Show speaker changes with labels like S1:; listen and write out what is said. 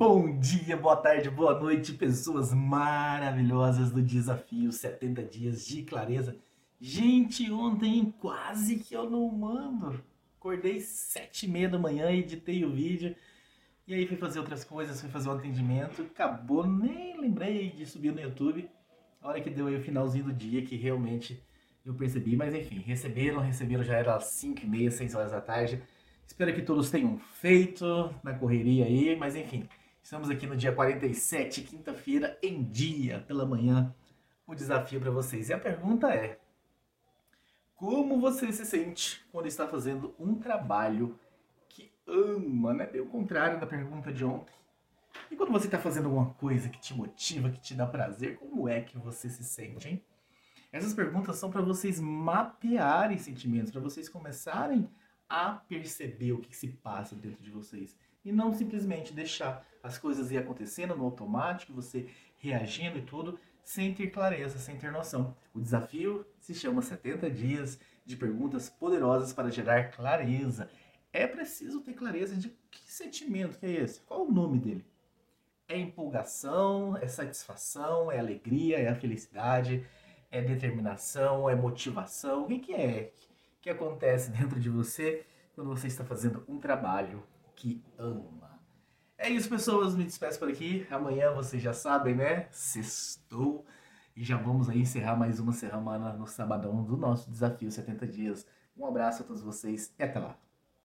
S1: Bom dia, boa tarde, boa noite, pessoas maravilhosas do desafio 70 dias de clareza. Gente, ontem quase que eu não mando. Acordei sete e meia da manhã, editei o vídeo e aí fui fazer outras coisas, fui fazer um atendimento, acabou, nem lembrei de subir no YouTube. A hora que deu aí o finalzinho do dia que realmente eu percebi, mas enfim, receberam, receberam, já era às 5 e meia, 6 horas da tarde. Espero que todos tenham feito na correria aí, mas enfim, estamos aqui no dia 47, quinta-feira, em dia, pela manhã, o desafio para vocês. E a pergunta é: como você se sente quando está fazendo um trabalho que ama, né? Bem o contrário da pergunta de ontem. E quando você está fazendo alguma coisa que te motiva, que te dá prazer, como é que você se sente, hein? Essas perguntas são para vocês mapearem sentimentos, para vocês começarem a perceber o que se passa dentro de vocês. E não simplesmente deixar as coisas ir acontecendo no automático, você reagindo e tudo, sem ter clareza, sem ter noção. O desafio se chama 70 dias de perguntas poderosas para gerar clareza. É preciso ter clareza de que sentimento que é esse, qual o nome dele. É empolgação, é satisfação, é alegria, é a felicidade, é determinação, é motivação. O que, que é que acontece dentro de você quando você está fazendo um trabalho que ama? É isso, pessoas. Me despeço por aqui. Amanhã vocês já sabem, né? Sextou. E já vamos aí encerrar mais uma semana no sabadão do nosso desafio 70 dias. Um abraço a todos vocês e até lá.